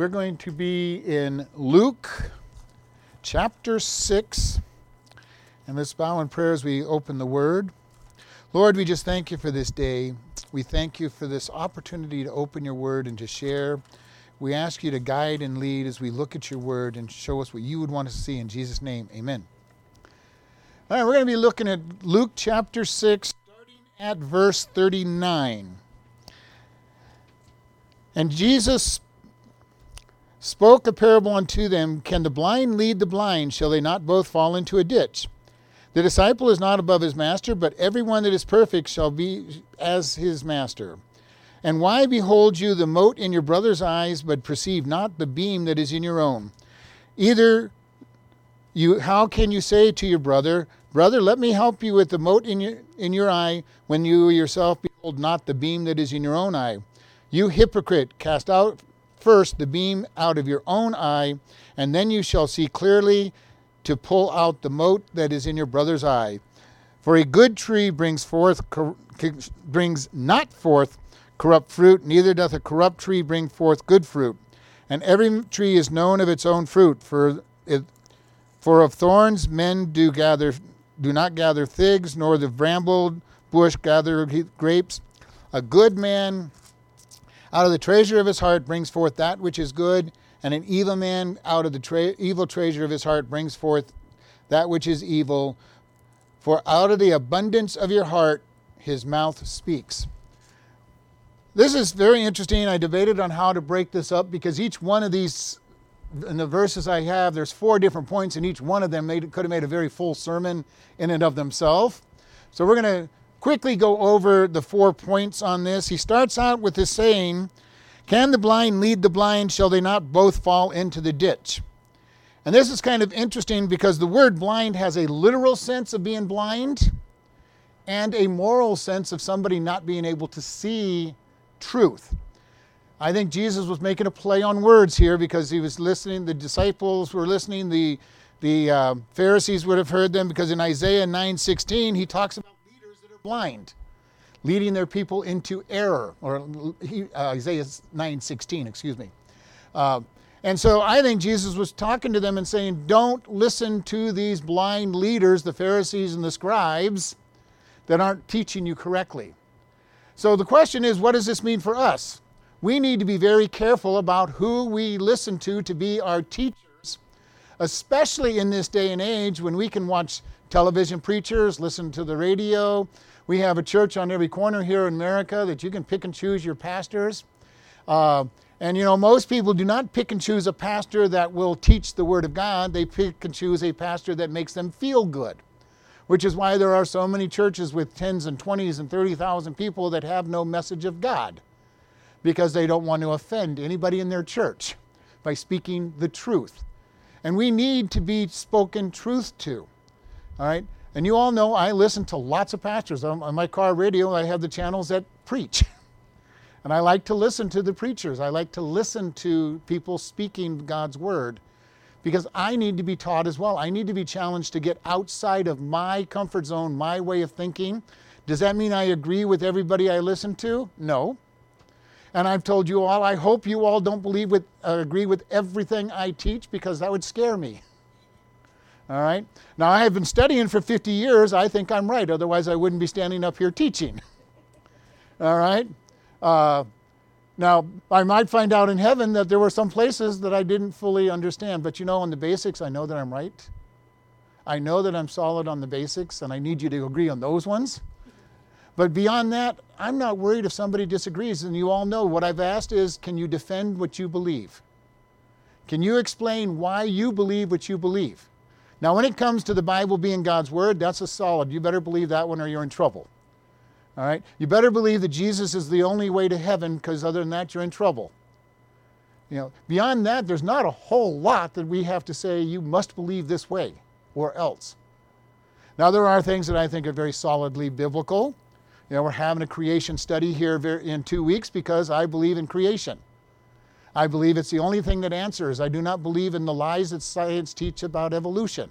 We're going to be in Luke chapter 6. And let's bow in prayer as we open the word. Lord, we just thank you for this day. We thank you for this opportunity to open your word and to share. We ask you to guide and lead as we look at your word and show us what you would want to see. In Jesus' name, amen. All right, we're going to be looking at Luke chapter 6, starting at verse 39. And Jesus spoke a parable unto them Can the blind lead the blind? Shall they not both fall into a ditch? The disciple is not above his master, but everyone that is perfect shall be as his master. And why behold you the mote in your brother's eyes, but perceive not the beam that is in your own? Either you how can you say to your brother, Brother, let me help you with the mote in your in your eye, when you yourself behold not the beam that is in your own eye? You hypocrite, cast out first the beam out of your own eye, and then you shall see clearly to pull out the mote that is in your brother's eye. For a good tree brings forth brings not forth corrupt fruit, neither doth a corrupt tree bring forth good fruit. And every tree is known of its own fruit. For it, for of thorns men do gather do not gather figs, nor the bramble bush gather grapes. A good man out of the treasure of his heart brings forth that which is good, and an evil man out of the tra- evil treasure of his heart brings forth that which is evil. For out of the abundance of your heart his mouth speaks. This is very interesting. I debated on how to break this up because each one of these, in the verses I have, there's four different points, and each one of them made, could have made a very full sermon in and of themselves. So we're going to quickly go over the four points on this. He starts out with this saying, Can the blind lead the blind? Shall they not both fall into the ditch? And this is kind of interesting because the word blind has a literal sense of being blind and a moral sense of somebody not being able to see truth. I think Jesus was making a play on words here because he was listening, the disciples were listening, the, the uh, Pharisees would have heard them because in Isaiah 9:16 he talks about blind, leading their people into error, or uh, Isaiah 9:16, excuse me. Uh, and so I think Jesus was talking to them and saying, Don't listen to these blind leaders, the Pharisees and the scribes, that aren't teaching you correctly. So the question is, what does this mean for us? We need to be very careful about who we listen to to be our teachers, especially in this day and age when we can watch television preachers, listen to the radio, we have a church on every corner here in America that you can pick and choose your pastors. Uh, and you know, most people do not pick and choose a pastor that will teach the Word of God. They pick and choose a pastor that makes them feel good, which is why there are so many churches with tens and twenties and 30,000 people that have no message of God because they don't want to offend anybody in their church by speaking the truth. And we need to be spoken truth to. All right? And you all know I listen to lots of pastors. On, on my car radio, I have the channels that preach. and I like to listen to the preachers. I like to listen to people speaking God's word because I need to be taught as well. I need to be challenged to get outside of my comfort zone, my way of thinking. Does that mean I agree with everybody I listen to? No. And I've told you all, I hope you all don't believe with, uh, agree with everything I teach because that would scare me. All right? Now, I have been studying for 50 years. I think I'm right. Otherwise, I wouldn't be standing up here teaching. All right? Uh, now, I might find out in heaven that there were some places that I didn't fully understand. But you know, on the basics, I know that I'm right. I know that I'm solid on the basics, and I need you to agree on those ones. But beyond that, I'm not worried if somebody disagrees. And you all know what I've asked is can you defend what you believe? Can you explain why you believe what you believe? Now, when it comes to the Bible being God's Word, that's a solid. You better believe that one or you're in trouble. All right? You better believe that Jesus is the only way to heaven because other than that, you're in trouble. You know, beyond that, there's not a whole lot that we have to say you must believe this way or else. Now, there are things that I think are very solidly biblical. You know, we're having a creation study here in two weeks because I believe in creation. I believe it's the only thing that answers. I do not believe in the lies that science teach about evolution.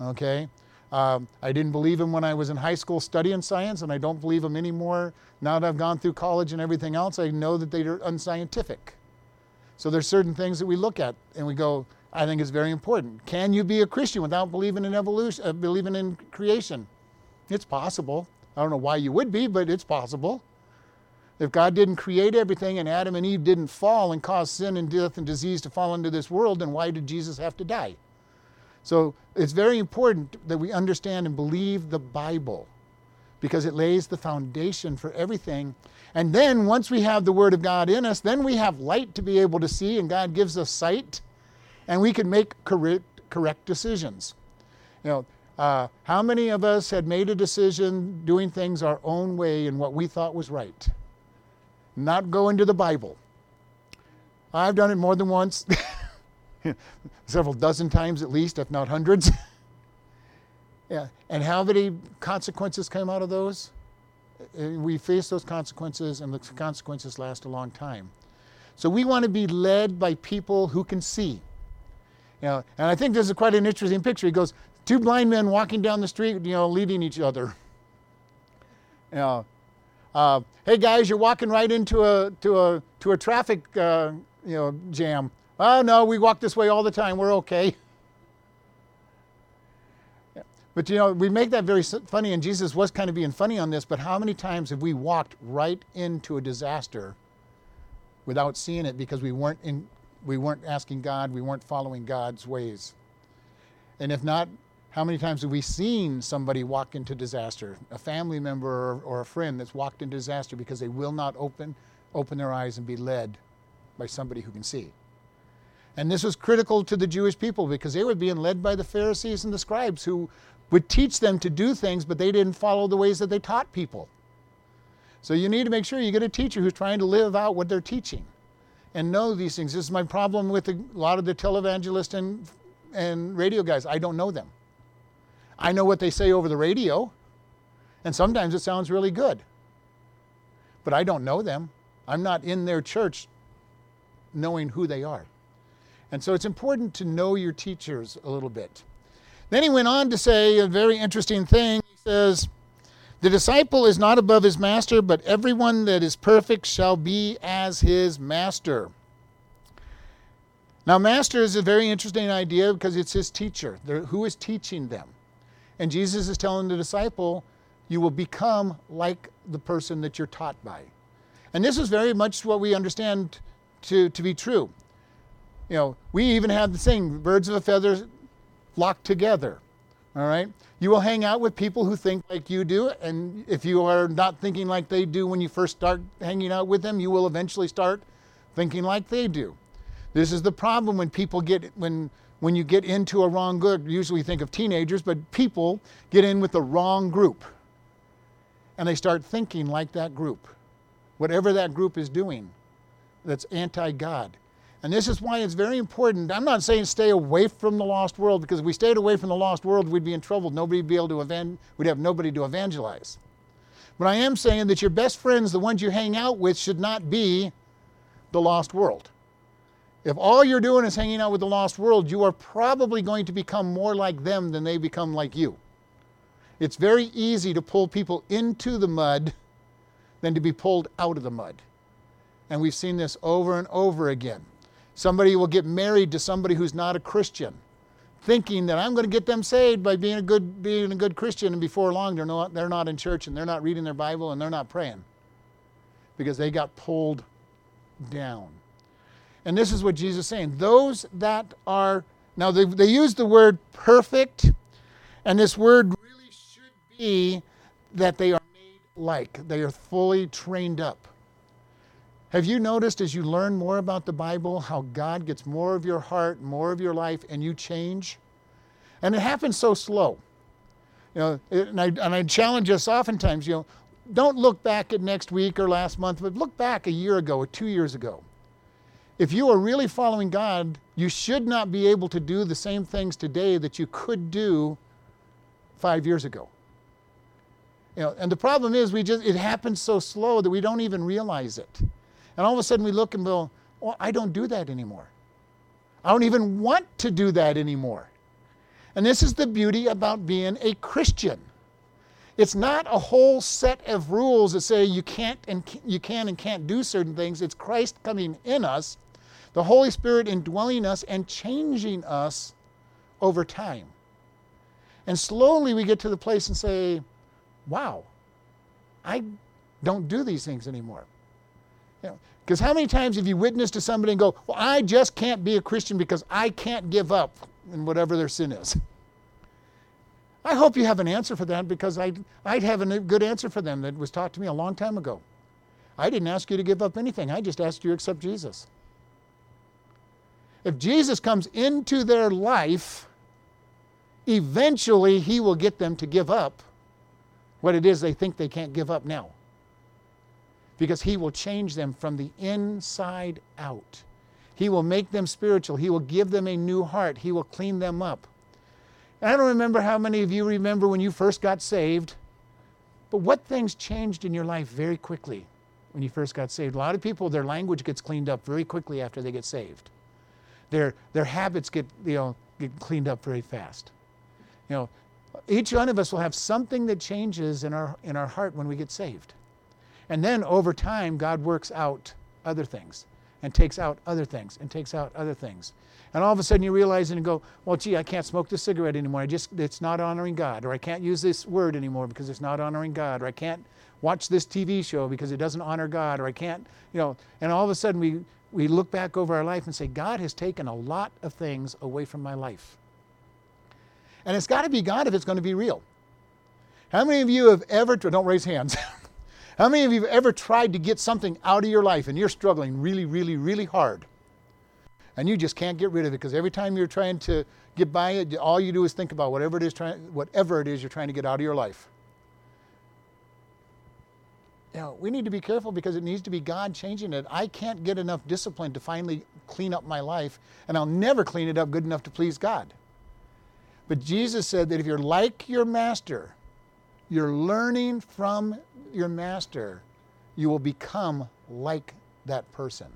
Okay? Um, I didn't believe them when I was in high school studying science, and I don't believe them anymore now that I've gone through college and everything else. I know that they are unscientific. So there's certain things that we look at and we go, I think it's very important. Can you be a Christian without believing in evolution, uh, believing in creation? It's possible. I don't know why you would be, but it's possible. If God didn't create everything and Adam and Eve didn't fall and cause sin and death and disease to fall into this world, then why did Jesus have to die? So it's very important that we understand and believe the Bible because it lays the foundation for everything. And then once we have the Word of God in us, then we have light to be able to see, and God gives us sight, and we can make correct, correct decisions. You know, uh, how many of us had made a decision doing things our own way and what we thought was right? Not go into the Bible. I've done it more than once, several dozen times at least, if not hundreds. Yeah. And how many consequences came out of those? Uh, we face those consequences, and the consequences last a long time. So we want to be led by people who can see. You know, and I think this is quite an interesting picture. He goes, two blind men walking down the street, you know, leading each other. You know, uh, hey guys, you're walking right into a to a to a traffic uh, you know jam. Oh no, we walk this way all the time. We're okay. But you know, we make that very funny, and Jesus was kind of being funny on this, but how many times have we walked right into a disaster without seeing it because we weren't, in, we weren't asking God, we weren't following God's ways? And if not, how many times have we seen somebody walk into disaster, a family member or, or a friend that's walked into disaster because they will not open, open their eyes and be led by somebody who can see? And this was critical to the Jewish people because they were being led by the Pharisees and the scribes who would teach them to do things, but they didn't follow the ways that they taught people. So you need to make sure you get a teacher who's trying to live out what they're teaching and know these things. This is my problem with a lot of the televangelists and, and radio guys. I don't know them. I know what they say over the radio, and sometimes it sounds really good. But I don't know them. I'm not in their church knowing who they are. And so it's important to know your teachers a little bit. Then he went on to say a very interesting thing. He says, The disciple is not above his master, but everyone that is perfect shall be as his master. Now, master is a very interesting idea because it's his teacher. Who is teaching them? And Jesus is telling the disciple, You will become like the person that you're taught by. And this is very much what we understand to, to be true. You know, we even have the saying, birds of a feather flock together. All right? You will hang out with people who think like you do, and if you are not thinking like they do when you first start hanging out with them, you will eventually start thinking like they do. This is the problem when people get when when you get into a wrong group. Usually think of teenagers, but people get in with the wrong group. And they start thinking like that group. Whatever that group is doing that's anti-God. And this is why it's very important. I'm not saying stay away from the lost world because if we stayed away from the lost world, we'd be in trouble. Nobody would be able to evan- we'd have nobody to evangelize. But I am saying that your best friends, the ones you hang out with, should not be the lost world. If all you're doing is hanging out with the lost world, you are probably going to become more like them than they become like you. It's very easy to pull people into the mud than to be pulled out of the mud. And we've seen this over and over again. Somebody will get married to somebody who's not a Christian, thinking that I'm going to get them saved by being a good, being a good Christian, and before long they're not, they're not in church and they're not reading their Bible and they're not praying because they got pulled down. And this is what Jesus is saying. Those that are, now they, they use the word perfect, and this word really should be that they are made like, they are fully trained up. Have you noticed as you learn more about the Bible how God gets more of your heart, more of your life, and you change? And it happens so slow. You know, and I, and I challenge us oftentimes, you know, don't look back at next week or last month, but look back a year ago or two years ago. If you are really following God, you should not be able to do the same things today that you could do five years ago. You know, and the problem is we just it happens so slow that we don't even realize it. And all of a sudden we look and go, well, I don't do that anymore. I don't even want to do that anymore. And this is the beauty about being a Christian. It's not a whole set of rules that say you can't and you can and can't do certain things. It's Christ coming in us. The Holy Spirit indwelling us and changing us over time. And slowly we get to the place and say, wow, I don't do these things anymore. You know, because how many times have you witnessed to somebody and go, well, I just can't be a Christian because I can't give up in whatever their sin is? I hope you have an answer for that because I'd, I'd have a good answer for them that was taught to me a long time ago. I didn't ask you to give up anything. I just asked you to accept Jesus. If Jesus comes into their life, eventually he will get them to give up what it is they think they can't give up now. Because he will change them from the inside out. He will make them spiritual. He will give them a new heart. He will clean them up. I don't remember how many of you remember when you first got saved, but what things changed in your life very quickly when you first got saved? A lot of people, their language gets cleaned up very quickly after they get saved. Their, their habits get, you know, get cleaned up very fast. You know, each one of us will have something that changes in our, in our heart when we get saved. And then over time, God works out other things and takes out other things and takes out other things. And all of a sudden you realize and you go, well, gee, I can't smoke this cigarette anymore. I just, it's not honoring God. Or I can't use this word anymore because it's not honoring God. Or I can't watch this TV show because it doesn't honor God. Or I can't, you know, and all of a sudden we, we look back over our life and say, God has taken a lot of things away from my life. And it's got to be God if it's going to be real. How many of you have ever, don't raise hands. How many of you have ever tried to get something out of your life and you're struggling really, really, really hard? and you just can't get rid of it because every time you're trying to get by it, all you do is think about whatever it is trying, whatever it is you're trying to get out of your life. Know, we need to be careful because it needs to be God changing it. I can't get enough discipline to finally clean up my life, and I'll never clean it up good enough to please God. But Jesus said that if you're like your master, you're learning from your master, you will become like that person.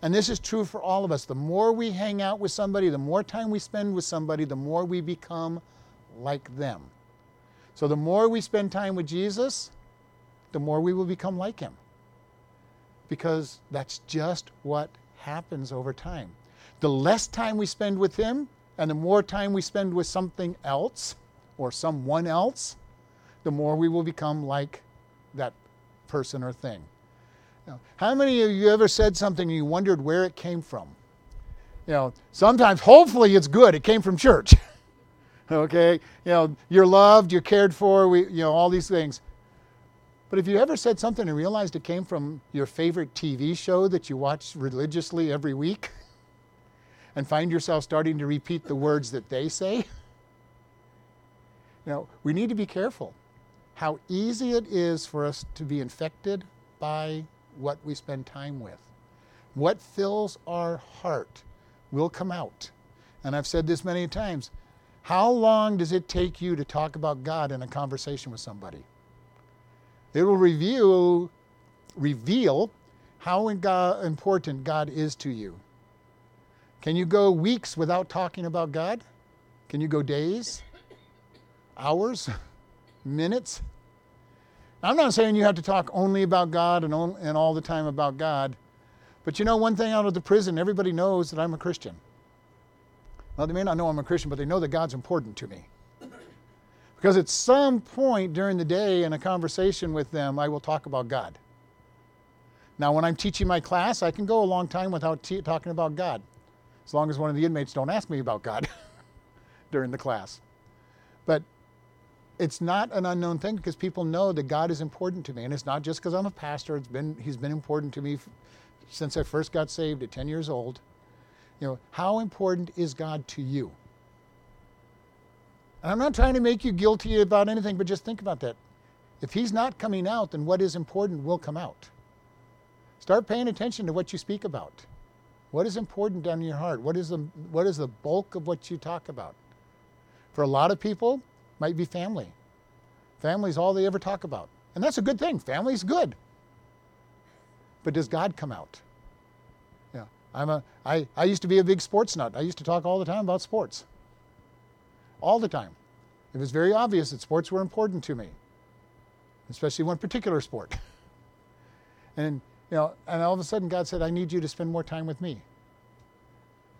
And this is true for all of us. The more we hang out with somebody, the more time we spend with somebody, the more we become like them. So the more we spend time with Jesus, the more we will become like him. Because that's just what happens over time. The less time we spend with him, and the more time we spend with something else or someone else, the more we will become like that person or thing. Now, How many of you ever said something and you wondered where it came from? You know, sometimes, hopefully, it's good. It came from church. okay, you know, you're loved, you're cared for. We, you know, all these things. But if you ever said something and realized it came from your favorite TV show that you watch religiously every week, and find yourself starting to repeat the words that they say, you know, we need to be careful how easy it is for us to be infected by what we spend time with. What fills our heart will come out. And I've said this many times. How long does it take you to talk about God in a conversation with somebody? It will reveal, reveal how important God is to you. Can you go weeks without talking about God? Can you go days? Hours? Minutes? I'm not saying you have to talk only about God and, on, and all the time about God, but you know one thing out of the prison, everybody knows that I'm a Christian. Well, they may not know I'm a Christian, but they know that God's important to me. Because at some point during the day in a conversation with them, I will talk about God. Now, when I'm teaching my class, I can go a long time without talking about God, as long as one of the inmates don't ask me about God during the class. But it's not an unknown thing because people know that God is important to me. And it's not just because I'm a pastor. It's been, he's been important to me since I first got saved at 10 years old. You know, how important is God to you? And I'm not trying to make you guilty about anything, but just think about that. If he's not coming out, then what is important will come out. Start paying attention to what you speak about. What is important down in your heart? What is the, what is the bulk of what you talk about? For a lot of people, might be family. Family's all they ever talk about. And that's a good thing. Family's good. But does God come out? Yeah. I'm a I, I used to be a big sports nut. I used to talk all the time about sports. All the time. It was very obvious that sports were important to me. Especially one particular sport. and you know, and all of a sudden God said, I need you to spend more time with me.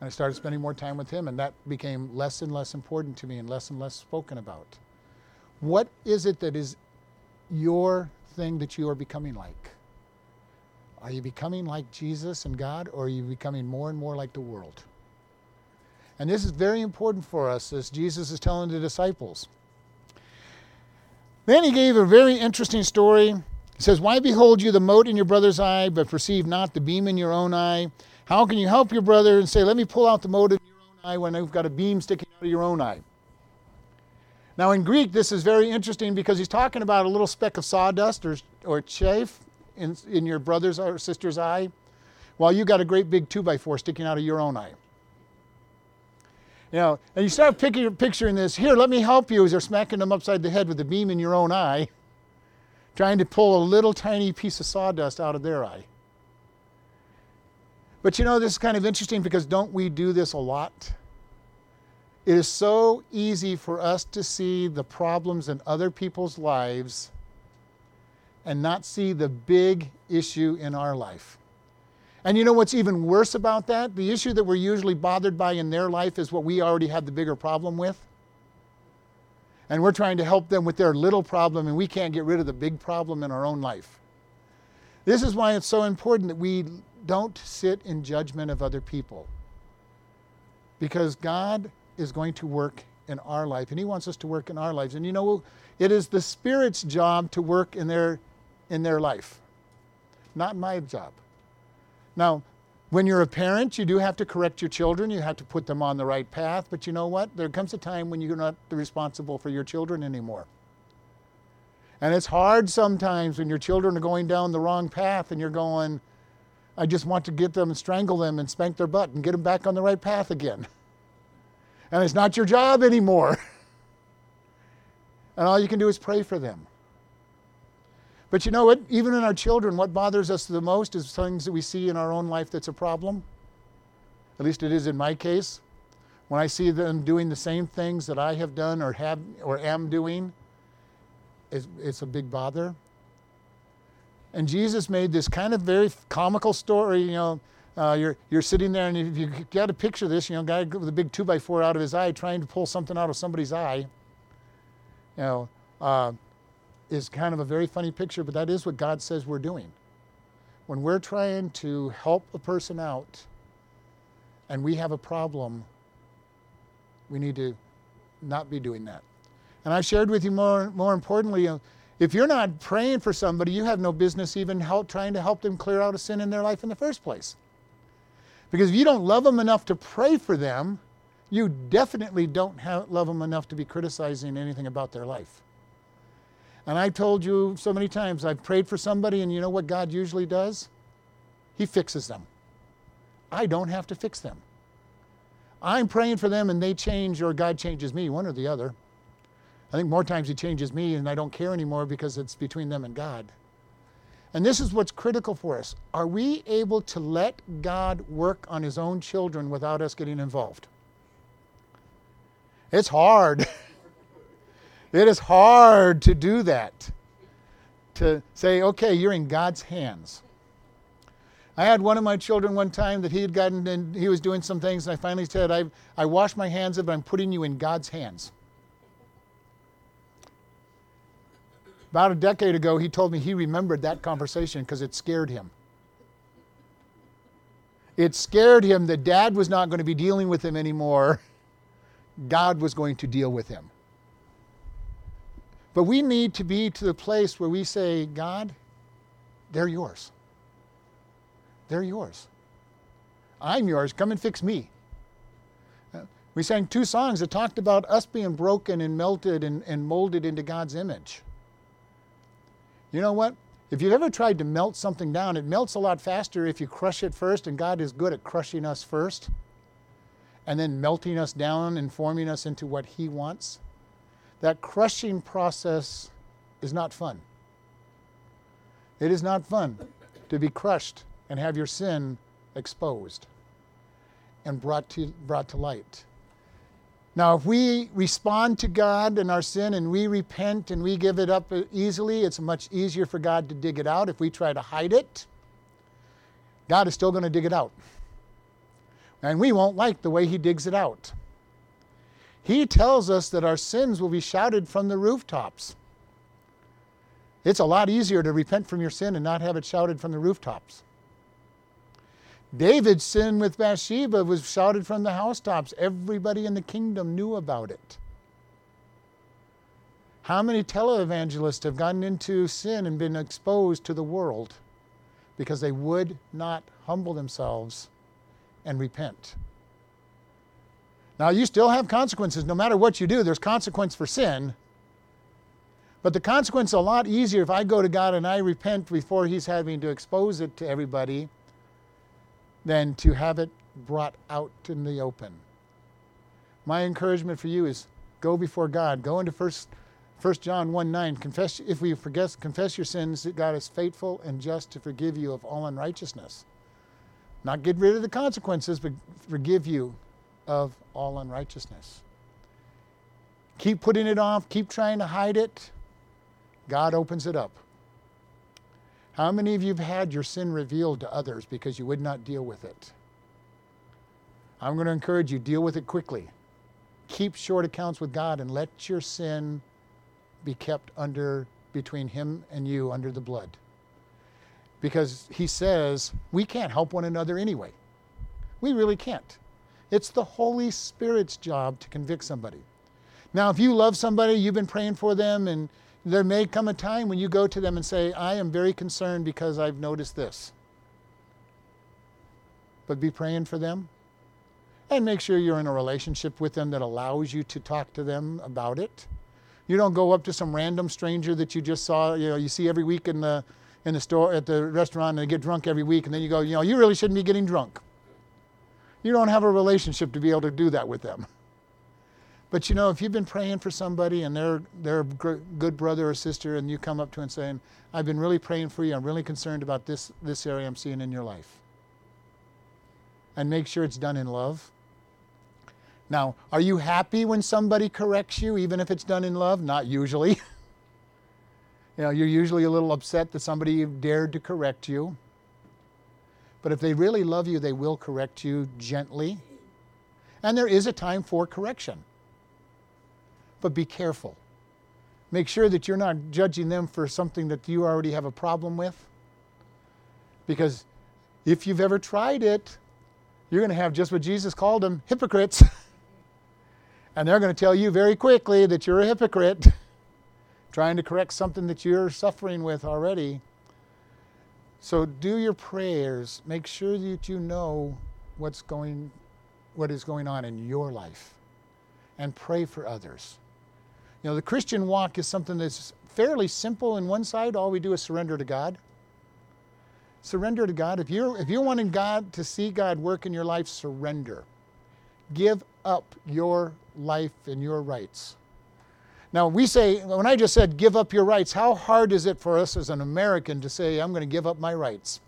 And I started spending more time with him, and that became less and less important to me and less and less spoken about. What is it that is your thing that you are becoming like? Are you becoming like Jesus and God, or are you becoming more and more like the world? And this is very important for us as Jesus is telling the disciples. Then he gave a very interesting story. He says, Why behold you the mote in your brother's eye, but perceive not the beam in your own eye? How can you help your brother and say, Let me pull out the mote in your own eye when you've got a beam sticking out of your own eye? Now, in Greek, this is very interesting because he's talking about a little speck of sawdust or, or chaff in, in your brother's or sister's eye, while you've got a great big two by four sticking out of your own eye. You know, and you start picking, picturing this. Here, let me help you as they're smacking them upside the head with a beam in your own eye, trying to pull a little tiny piece of sawdust out of their eye. But you know, this is kind of interesting because don't we do this a lot? It is so easy for us to see the problems in other people's lives and not see the big issue in our life. And you know what's even worse about that? The issue that we're usually bothered by in their life is what we already have the bigger problem with. And we're trying to help them with their little problem, and we can't get rid of the big problem in our own life. This is why it's so important that we don't sit in judgment of other people. Because God is going to work in our life, and He wants us to work in our lives. And you know, it is the Spirit's job to work in their, in their life, not my job. Now, when you're a parent, you do have to correct your children. You have to put them on the right path. But you know what? There comes a time when you're not responsible for your children anymore. And it's hard sometimes when your children are going down the wrong path and you're going, I just want to get them and strangle them and spank their butt and get them back on the right path again. And it's not your job anymore. and all you can do is pray for them. But you know what? Even in our children, what bothers us the most is things that we see in our own life that's a problem. At least it is in my case. When I see them doing the same things that I have done or have or am doing, it's, it's a big bother. And Jesus made this kind of very comical story. You know, uh, you're you're sitting there, and if you got a picture of this, you know, guy with a big two by four out of his eye, trying to pull something out of somebody's eye. You know. Uh, is kind of a very funny picture, but that is what God says we're doing. When we're trying to help a person out and we have a problem, we need to not be doing that. And I shared with you more, more importantly, if you're not praying for somebody, you have no business even help, trying to help them clear out a sin in their life in the first place. Because if you don't love them enough to pray for them, you definitely don't have, love them enough to be criticizing anything about their life. And I told you so many times, I've prayed for somebody, and you know what God usually does? He fixes them. I don't have to fix them. I'm praying for them, and they change, or God changes me, one or the other. I think more times He changes me, and I don't care anymore because it's between them and God. And this is what's critical for us. Are we able to let God work on His own children without us getting involved? It's hard. It is hard to do that, to say, okay, you're in God's hands. I had one of my children one time that he had gotten and he was doing some things, and I finally said, I, I wash my hands of it, I'm putting you in God's hands. About a decade ago, he told me he remembered that conversation because it scared him. It scared him that dad was not going to be dealing with him anymore. God was going to deal with him. But we need to be to the place where we say, God, they're yours. They're yours. I'm yours. Come and fix me. Uh, we sang two songs that talked about us being broken and melted and, and molded into God's image. You know what? If you've ever tried to melt something down, it melts a lot faster if you crush it first, and God is good at crushing us first and then melting us down and forming us into what He wants that crushing process is not fun. It is not fun to be crushed and have your sin exposed and brought to, brought to light. Now, if we respond to God in our sin and we repent and we give it up easily, it's much easier for God to dig it out. If we try to hide it, God is still going to dig it out. And we won't like the way he digs it out. He tells us that our sins will be shouted from the rooftops. It's a lot easier to repent from your sin and not have it shouted from the rooftops. David's sin with Bathsheba was shouted from the housetops. Everybody in the kingdom knew about it. How many televangelists have gotten into sin and been exposed to the world because they would not humble themselves and repent? Now, you still have consequences. No matter what you do, there's consequence for sin. But the consequence is a lot easier if I go to God and I repent before He's having to expose it to everybody than to have it brought out in the open. My encouragement for you is go before God. Go into first 1 John 1 9, confess, if we forget, confess your sins, that God is faithful and just to forgive you of all unrighteousness. Not get rid of the consequences, but forgive you of all unrighteousness. Keep putting it off, keep trying to hide it. God opens it up. How many of you have had your sin revealed to others because you would not deal with it? I'm going to encourage you deal with it quickly. Keep short accounts with God and let your sin be kept under between him and you under the blood. Because he says we can't help one another anyway. We really can't. It's the Holy Spirit's job to convict somebody. Now, if you love somebody, you've been praying for them, and there may come a time when you go to them and say, I am very concerned because I've noticed this. But be praying for them and make sure you're in a relationship with them that allows you to talk to them about it. You don't go up to some random stranger that you just saw, you know, you see every week in the in the store at the restaurant and they get drunk every week and then you go, you know, you really shouldn't be getting drunk. You don't have a relationship to be able to do that with them. But you know, if you've been praying for somebody and they're they're a good brother or sister, and you come up to and saying, "I've been really praying for you. I'm really concerned about this this area I'm seeing in your life," and make sure it's done in love, now, are you happy when somebody corrects you, even if it's done in love? Not usually. you know, you're usually a little upset that somebody dared to correct you. But if they really love you, they will correct you gently. And there is a time for correction. But be careful. Make sure that you're not judging them for something that you already have a problem with. Because if you've ever tried it, you're going to have just what Jesus called them hypocrites. And they're going to tell you very quickly that you're a hypocrite, trying to correct something that you're suffering with already. So do your prayers. Make sure that you know what's going, what is going on in your life, and pray for others. You know, the Christian walk is something that's fairly simple. In one side, all we do is surrender to God. Surrender to God. If you're if you're wanting God to see God work in your life, surrender. Give up your life and your rights. Now, we say, when I just said give up your rights, how hard is it for us as an American to say, I'm going to give up my rights?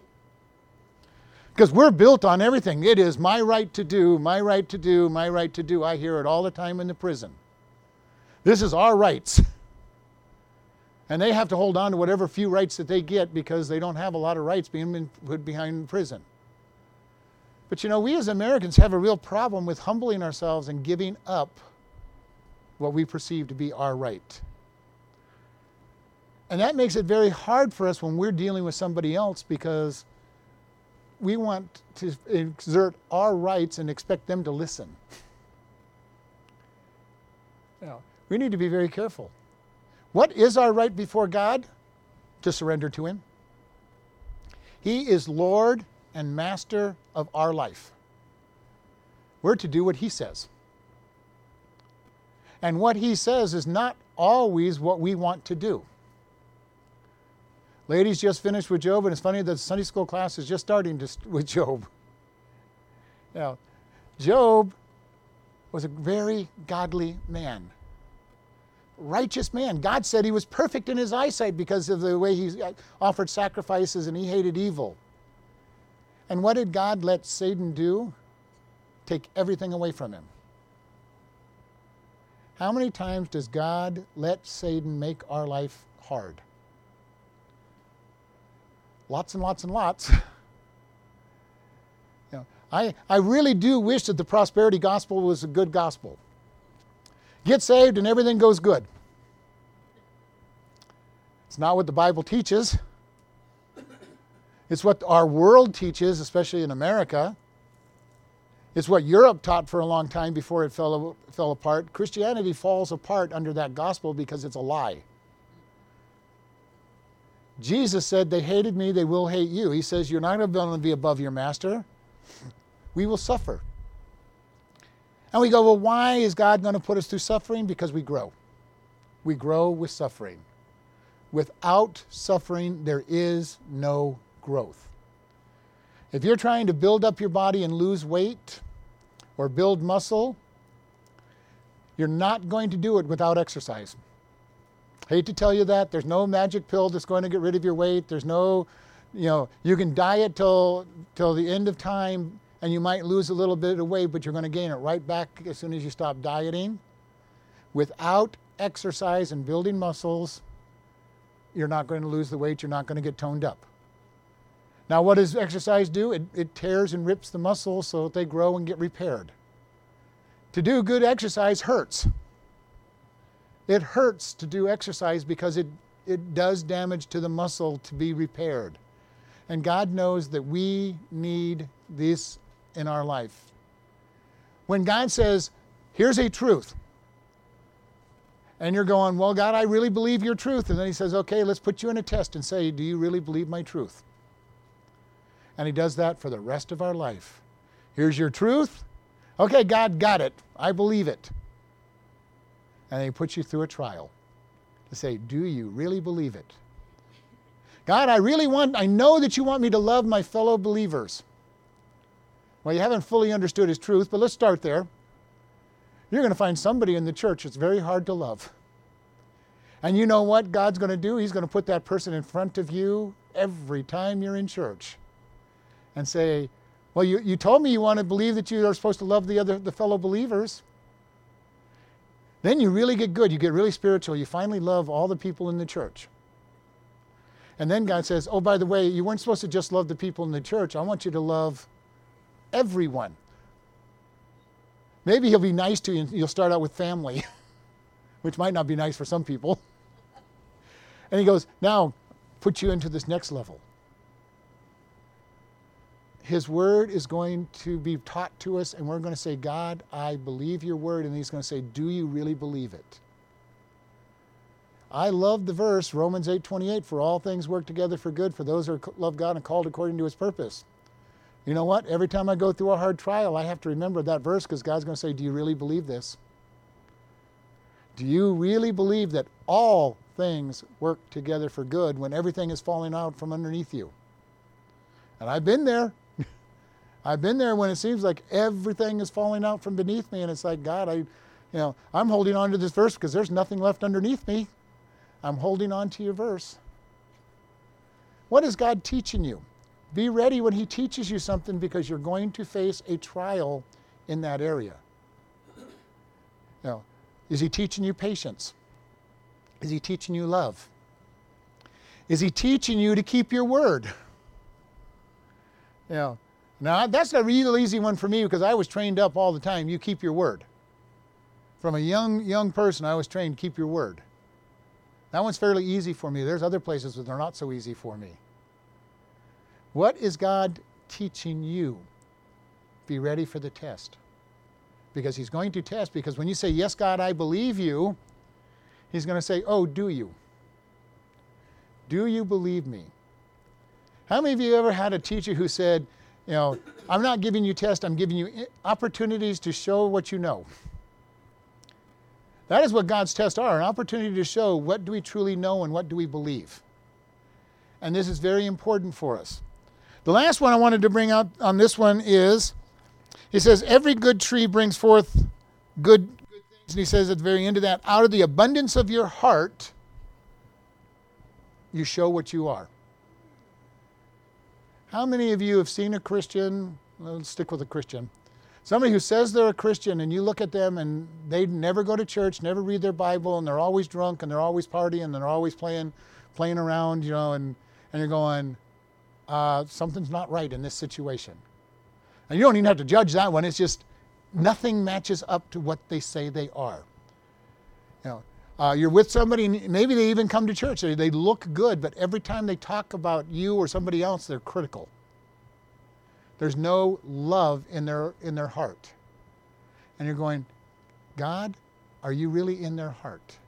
Because we're built on everything. It is my right to do, my right to do, my right to do. I hear it all the time in the prison. This is our rights. And they have to hold on to whatever few rights that they get because they don't have a lot of rights being put behind prison. But you know, we as Americans have a real problem with humbling ourselves and giving up what we perceive to be our right. And that makes it very hard for us when we're dealing with somebody else because we want to exert our rights and expect them to listen. Now, we need to be very careful. What is our right before God? To surrender to Him. He is Lord and master of our life. We're to do what he says. And what he says is not always what we want to do. Ladies just finished with Job, and it's funny that the Sunday school class is just starting to, with Job. Now, Job was a very godly man, righteous man. God said he was perfect in his eyesight because of the way he offered sacrifices and he hated evil. And what did God let Satan do? Take everything away from him. How many times does God let Satan make our life hard? Lots and lots and lots. you know, I, I really do wish that the prosperity gospel was a good gospel. Get saved and everything goes good. It's not what the Bible teaches. It's what our world teaches, especially in America. It's what Europe taught for a long time before it fell, fell apart. Christianity falls apart under that gospel because it's a lie. Jesus said, They hated me, they will hate you. He says, You're not going to be above your master. We will suffer. And we go, Well, why is God going to put us through suffering? Because we grow. We grow with suffering. Without suffering, there is no growth. If you're trying to build up your body and lose weight or build muscle, you're not going to do it without exercise. Hate to tell you that. There's no magic pill that's going to get rid of your weight. There's no, you know, you can diet till till the end of time and you might lose a little bit of weight, but you're going to gain it right back as soon as you stop dieting. Without exercise and building muscles, you're not going to lose the weight, you're not going to get toned up. Now, what does exercise do? It, it tears and rips the muscles so that they grow and get repaired. To do good exercise hurts. It hurts to do exercise because it, it does damage to the muscle to be repaired. And God knows that we need this in our life. When God says, Here's a truth, and you're going, Well, God, I really believe your truth. And then He says, Okay, let's put you in a test and say, Do you really believe my truth? And He does that for the rest of our life. Here's your truth. Okay, God, got it. I believe it. And He puts you through a trial to say, Do you really believe it? God, I really want, I know that you want me to love my fellow believers. Well, you haven't fully understood his truth, but let's start there. You're going to find somebody in the church that's very hard to love. And you know what God's going to do? He's going to put that person in front of you every time you're in church and say, Well, you, you told me you want to believe that you are supposed to love the other the fellow believers. Then you really get good. You get really spiritual. You finally love all the people in the church. And then God says, Oh, by the way, you weren't supposed to just love the people in the church. I want you to love everyone. Maybe he'll be nice to you and you'll start out with family, which might not be nice for some people. And he goes, Now, put you into this next level. His word is going to be taught to us, and we're going to say, God, I believe your word. And he's going to say, Do you really believe it? I love the verse, Romans 8 28, for all things work together for good for those who love God and called according to his purpose. You know what? Every time I go through a hard trial, I have to remember that verse because God's going to say, Do you really believe this? Do you really believe that all things work together for good when everything is falling out from underneath you? And I've been there. I've been there when it seems like everything is falling out from beneath me, and it's like, God, I, you know, I'm holding on to this verse because there's nothing left underneath me. I'm holding on to your verse. What is God teaching you? Be ready when He teaches you something because you're going to face a trial in that area. Now, is He teaching you patience? Is He teaching you love? Is He teaching you to keep your word? You know, now that's a real easy one for me because I was trained up all the time. You keep your word. From a young young person, I was trained keep your word. That one's fairly easy for me. There's other places that are not so easy for me. What is God teaching you? Be ready for the test. Because He's going to test, because when you say, Yes, God, I believe you, He's going to say, Oh, do you? Do you believe me? How many of you ever had a teacher who said, You know, I'm not giving you tests, I'm giving you opportunities to show what you know? That is what God's tests are an opportunity to show what do we truly know and what do we believe. And this is very important for us. The last one I wanted to bring out on this one is he says, Every good tree brings forth good, good things. And he says at the very end of that, out of the abundance of your heart, you show what you are. How many of you have seen a Christian? Let's stick with a Christian. Somebody who says they're a Christian and you look at them and they never go to church, never read their Bible, and they're always drunk and they're always partying and they're always playing, playing around, you know, and, and you're going, uh, something's not right in this situation. And you don't even have to judge that one. It's just nothing matches up to what they say they are. You know, uh, you're with somebody, maybe they even come to church. They, they look good, but every time they talk about you or somebody else, they're critical. There's no love in their in their heart. And you're going, God, are you really in their heart?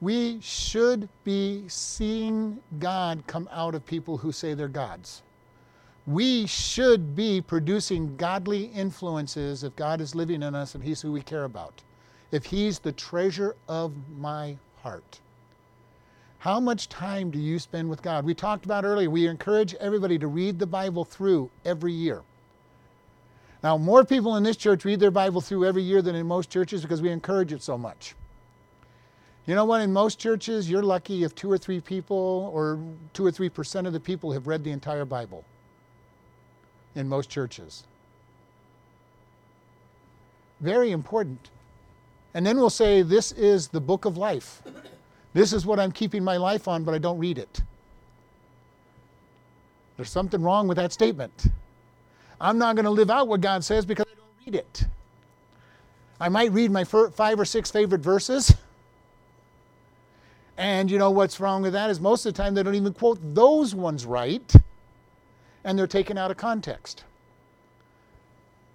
We should be seeing God come out of people who say they're gods. We should be producing godly influences if God is living in us and He's who we care about. If He's the treasure of my heart. How much time do you spend with God? We talked about earlier, we encourage everybody to read the Bible through every year. Now, more people in this church read their Bible through every year than in most churches because we encourage it so much. You know what? In most churches, you're lucky if two or three people or two or three percent of the people have read the entire Bible. In most churches. Very important. And then we'll say, This is the book of life. This is what I'm keeping my life on, but I don't read it. There's something wrong with that statement. I'm not going to live out what God says because I don't read it. I might read my five or six favorite verses. And you know what's wrong with that is most of the time they don't even quote those ones right, and they're taken out of context.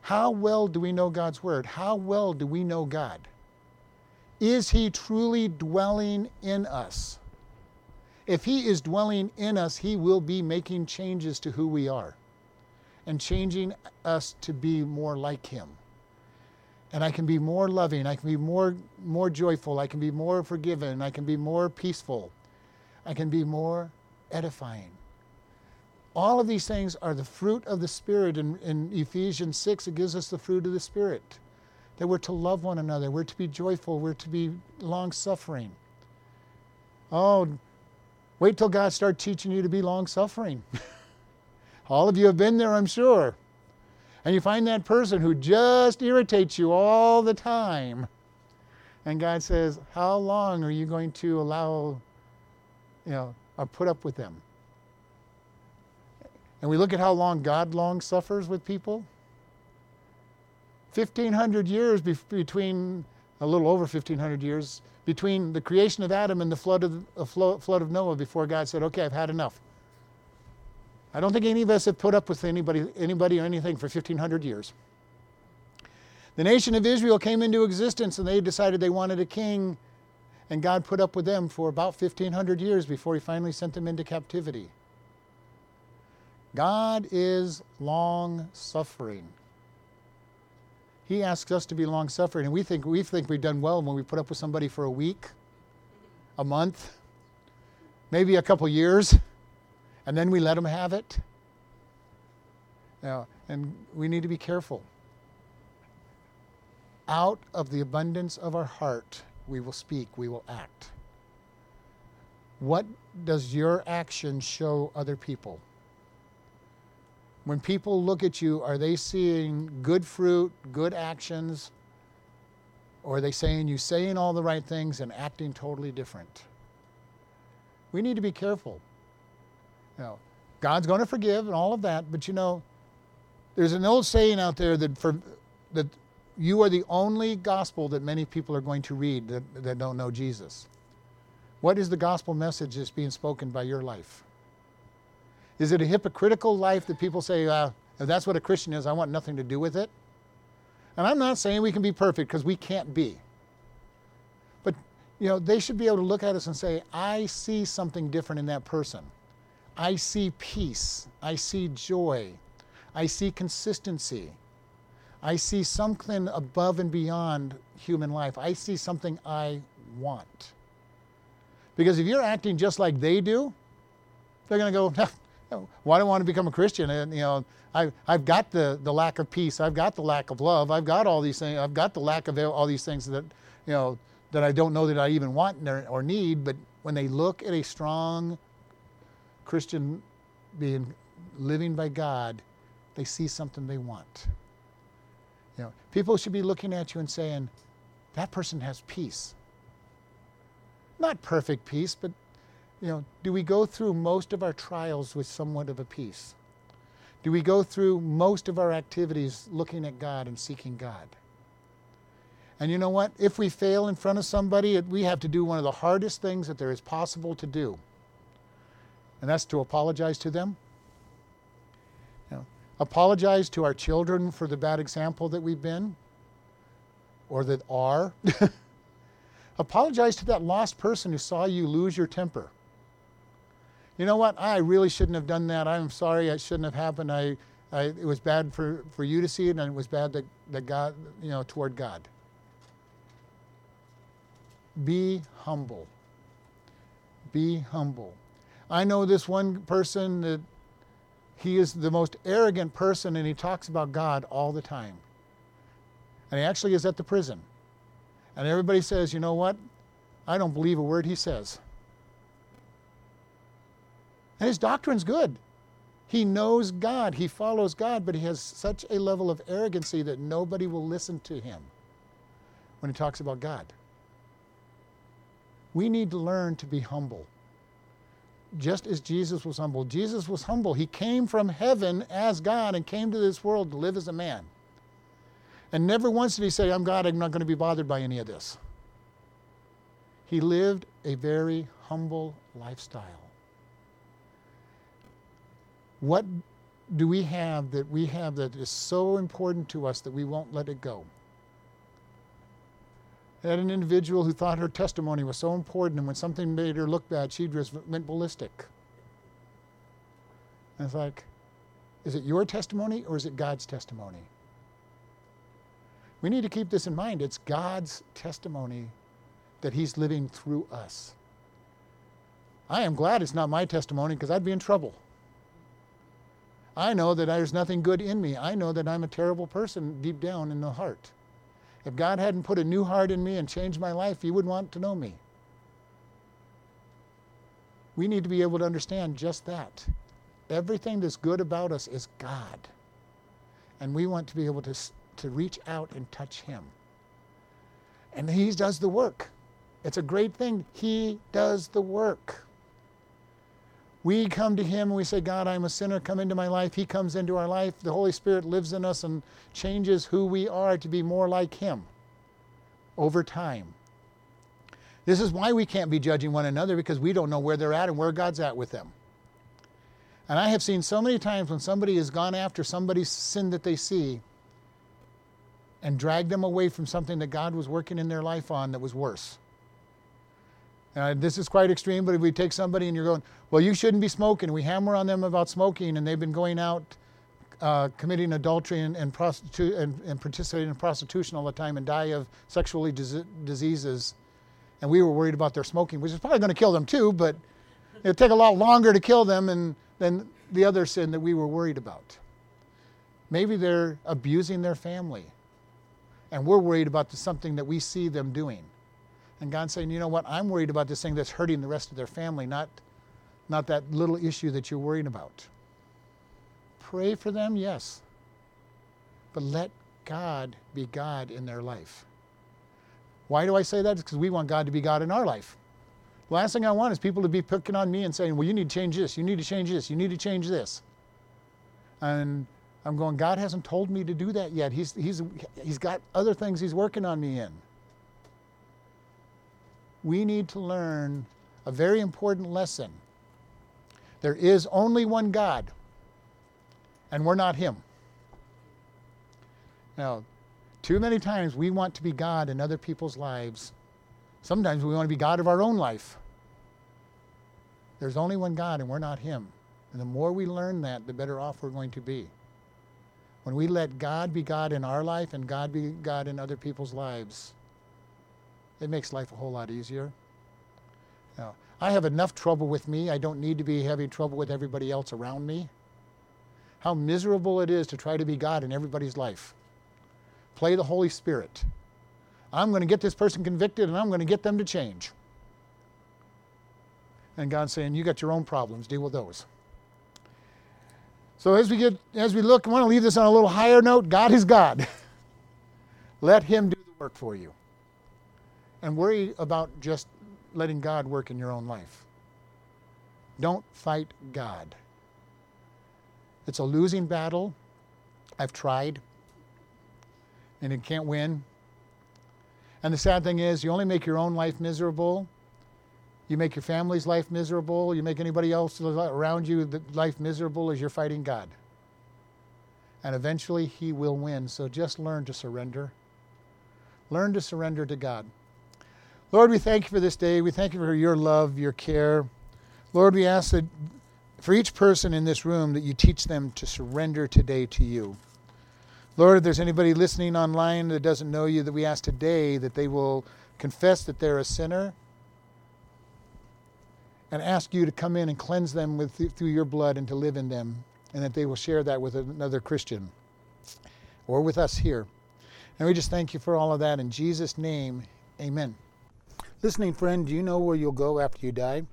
How well do we know God's Word? How well do we know God? Is He truly dwelling in us? If He is dwelling in us, He will be making changes to who we are and changing us to be more like Him. And I can be more loving, I can be more, more joyful, I can be more forgiven, I can be more peaceful, I can be more edifying. All of these things are the fruit of the Spirit. In, in Ephesians 6, it gives us the fruit of the Spirit that we're to love one another, we're to be joyful, we're to be long suffering. Oh, wait till God starts teaching you to be long suffering. All of you have been there, I'm sure. And you find that person who just irritates you all the time. And God says, How long are you going to allow, you know, or put up with them? And we look at how long God long suffers with people. 1,500 years be- between, a little over 1,500 years, between the creation of Adam and the flood of, flood of Noah before God said, okay, I've had enough. I don't think any of us have put up with anybody, anybody or anything for 1,500 years. The nation of Israel came into existence and they decided they wanted a king, and God put up with them for about 1,500 years before He finally sent them into captivity. God is long suffering. He asks us to be long suffering, and we think we think we've done well when we put up with somebody for a week, a month, maybe a couple years, and then we let them have it. Know, and we need to be careful. Out of the abundance of our heart, we will speak, we will act. What does your action show other people? When people look at you, are they seeing good fruit, good actions? Or are they saying you saying all the right things and acting totally different? We need to be careful. You know, God's going to forgive and all of that, but you know, there's an old saying out there that for that you are the only gospel that many people are going to read that, that don't know Jesus. What is the gospel message that's being spoken by your life? Is it a hypocritical life that people say, uh, if that's what a Christian is, I want nothing to do with it? And I'm not saying we can be perfect because we can't be. But, you know, they should be able to look at us and say, I see something different in that person. I see peace. I see joy. I see consistency. I see something above and beyond human life. I see something I want. Because if you're acting just like they do, they're going to go, why do I want to become a Christian? And you know, I, I've got the, the lack of peace. I've got the lack of love. I've got all these things. I've got the lack of all these things that, you know, that I don't know that I even want or need. But when they look at a strong Christian being living by God, they see something they want. You know, people should be looking at you and saying, that person has peace. Not perfect peace, but you know, do we go through most of our trials with somewhat of a peace? do we go through most of our activities looking at God and seeking God? And you know what? If we fail in front of somebody, we have to do one of the hardest things that there is possible to do. And that's to apologize to them. You know, apologize to our children for the bad example that we've been or that are. apologize to that lost person who saw you lose your temper. You know what? I really shouldn't have done that. I'm sorry. It shouldn't have happened. I, I, it was bad for, for you to see it, and it was bad that, that God, you know, toward God. Be humble. Be humble. I know this one person that he is the most arrogant person and he talks about God all the time. And he actually is at the prison. And everybody says, you know what? I don't believe a word he says. And his doctrine's good. He knows God, he follows God, but he has such a level of arrogancy that nobody will listen to him when he talks about God. We need to learn to be humble. Just as Jesus was humble. Jesus was humble. He came from heaven as God and came to this world to live as a man. And never once did he say, I'm God, I'm not going to be bothered by any of this. He lived a very humble lifestyle. What do we have that we have that is so important to us that we won't let it go? I had an individual who thought her testimony was so important, and when something made her look bad, she just went ballistic. And it's like, is it your testimony or is it God's testimony? We need to keep this in mind. It's God's testimony that He's living through us. I am glad it's not my testimony because I'd be in trouble. I know that there's nothing good in me. I know that I'm a terrible person deep down in the heart. If God hadn't put a new heart in me and changed my life, He wouldn't want to know me. We need to be able to understand just that. Everything that's good about us is God. And we want to be able to, to reach out and touch Him. And He does the work. It's a great thing. He does the work. We come to Him and we say, God, I'm a sinner, come into my life. He comes into our life. The Holy Spirit lives in us and changes who we are to be more like Him over time. This is why we can't be judging one another because we don't know where they're at and where God's at with them. And I have seen so many times when somebody has gone after somebody's sin that they see and dragged them away from something that God was working in their life on that was worse. Uh, this is quite extreme, but if we take somebody and you're going, well, you shouldn't be smoking, we hammer on them about smoking, and they've been going out uh, committing adultery and, and, prostitu- and, and, participating in prostitution all the time and die of sexually dis- diseases. And we were worried about their smoking, which is probably going to kill them too, but it'd take a lot longer to kill them and, than the other sin that we were worried about. Maybe they're abusing their family, and we're worried about the, something that we see them doing. And God's saying, you know what, I'm worried about this thing that's hurting the rest of their family, not, not that little issue that you're worrying about. Pray for them, yes. But let God be God in their life. Why do I say that? It's because we want God to be God in our life. The last thing I want is people to be picking on me and saying, well, you need to change this, you need to change this, you need to change this. And I'm going, God hasn't told me to do that yet. He's, he's, he's got other things He's working on me in we need to learn a very important lesson. There is only one God, and we're not Him. Now, too many times we want to be God in other people's lives. Sometimes we want to be God of our own life. There's only one God, and we're not Him. And the more we learn that, the better off we're going to be. When we let God be God in our life and God be God in other people's lives, it makes life a whole lot easier. Now, I have enough trouble with me. I don't need to be having trouble with everybody else around me. How miserable it is to try to be God in everybody's life. Play the Holy Spirit. I'm going to get this person convicted and I'm going to get them to change. And God's saying, You got your own problems, deal with those. So as we get as we look, I want to leave this on a little higher note. God is God. Let him do the work for you and worry about just letting God work in your own life. Don't fight God. It's a losing battle. I've tried, and it can't win. And the sad thing is, you only make your own life miserable. You make your family's life miserable. You make anybody else around you life miserable as you're fighting God. And eventually, He will win. So just learn to surrender. Learn to surrender to God. Lord, we thank you for this day. We thank you for your love, your care. Lord, we ask that for each person in this room that you teach them to surrender today to you. Lord, if there's anybody listening online that doesn't know you, that we ask today that they will confess that they're a sinner and ask you to come in and cleanse them with, through your blood and to live in them, and that they will share that with another Christian or with us here. And we just thank you for all of that. In Jesus' name, amen. Listening friend, do you know where you'll go after you die?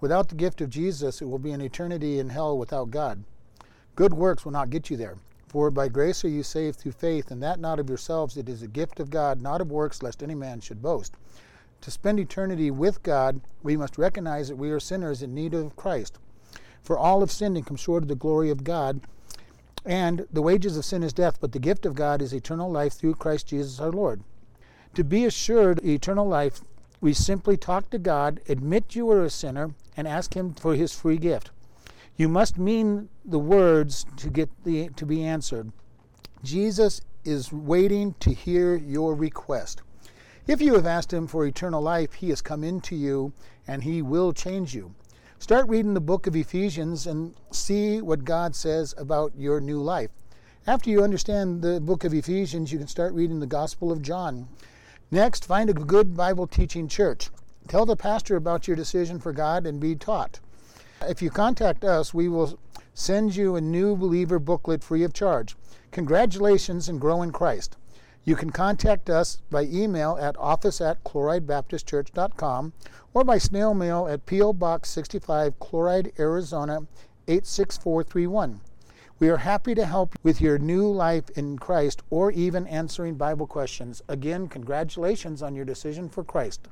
Without the gift of Jesus, it will be an eternity in hell without God. Good works will not get you there. For by grace are you saved through faith, and that not of yourselves, it is a gift of God, not of works, lest any man should boast. To spend eternity with God, we must recognize that we are sinners in need of Christ. For all have sinned and come short of the glory of God, and the wages of sin is death, but the gift of God is eternal life through Christ Jesus our Lord. To be assured eternal life, we simply talk to God, admit you are a sinner, and ask Him for His free gift. You must mean the words to get the to be answered. Jesus is waiting to hear your request. If you have asked him for eternal life, he has come into you and he will change you. Start reading the book of Ephesians and see what God says about your new life. After you understand the book of Ephesians, you can start reading the Gospel of John. Next, find a good Bible teaching church. Tell the pastor about your decision for God and be taught. If you contact us, we will send you a new believer booklet free of charge. Congratulations and grow in Christ. You can contact us by email at office at chloridebaptistchurch.com or by snail mail at P.O. Box 65, Chloride, Arizona 86431. We are happy to help with your new life in Christ or even answering Bible questions. Again, congratulations on your decision for Christ.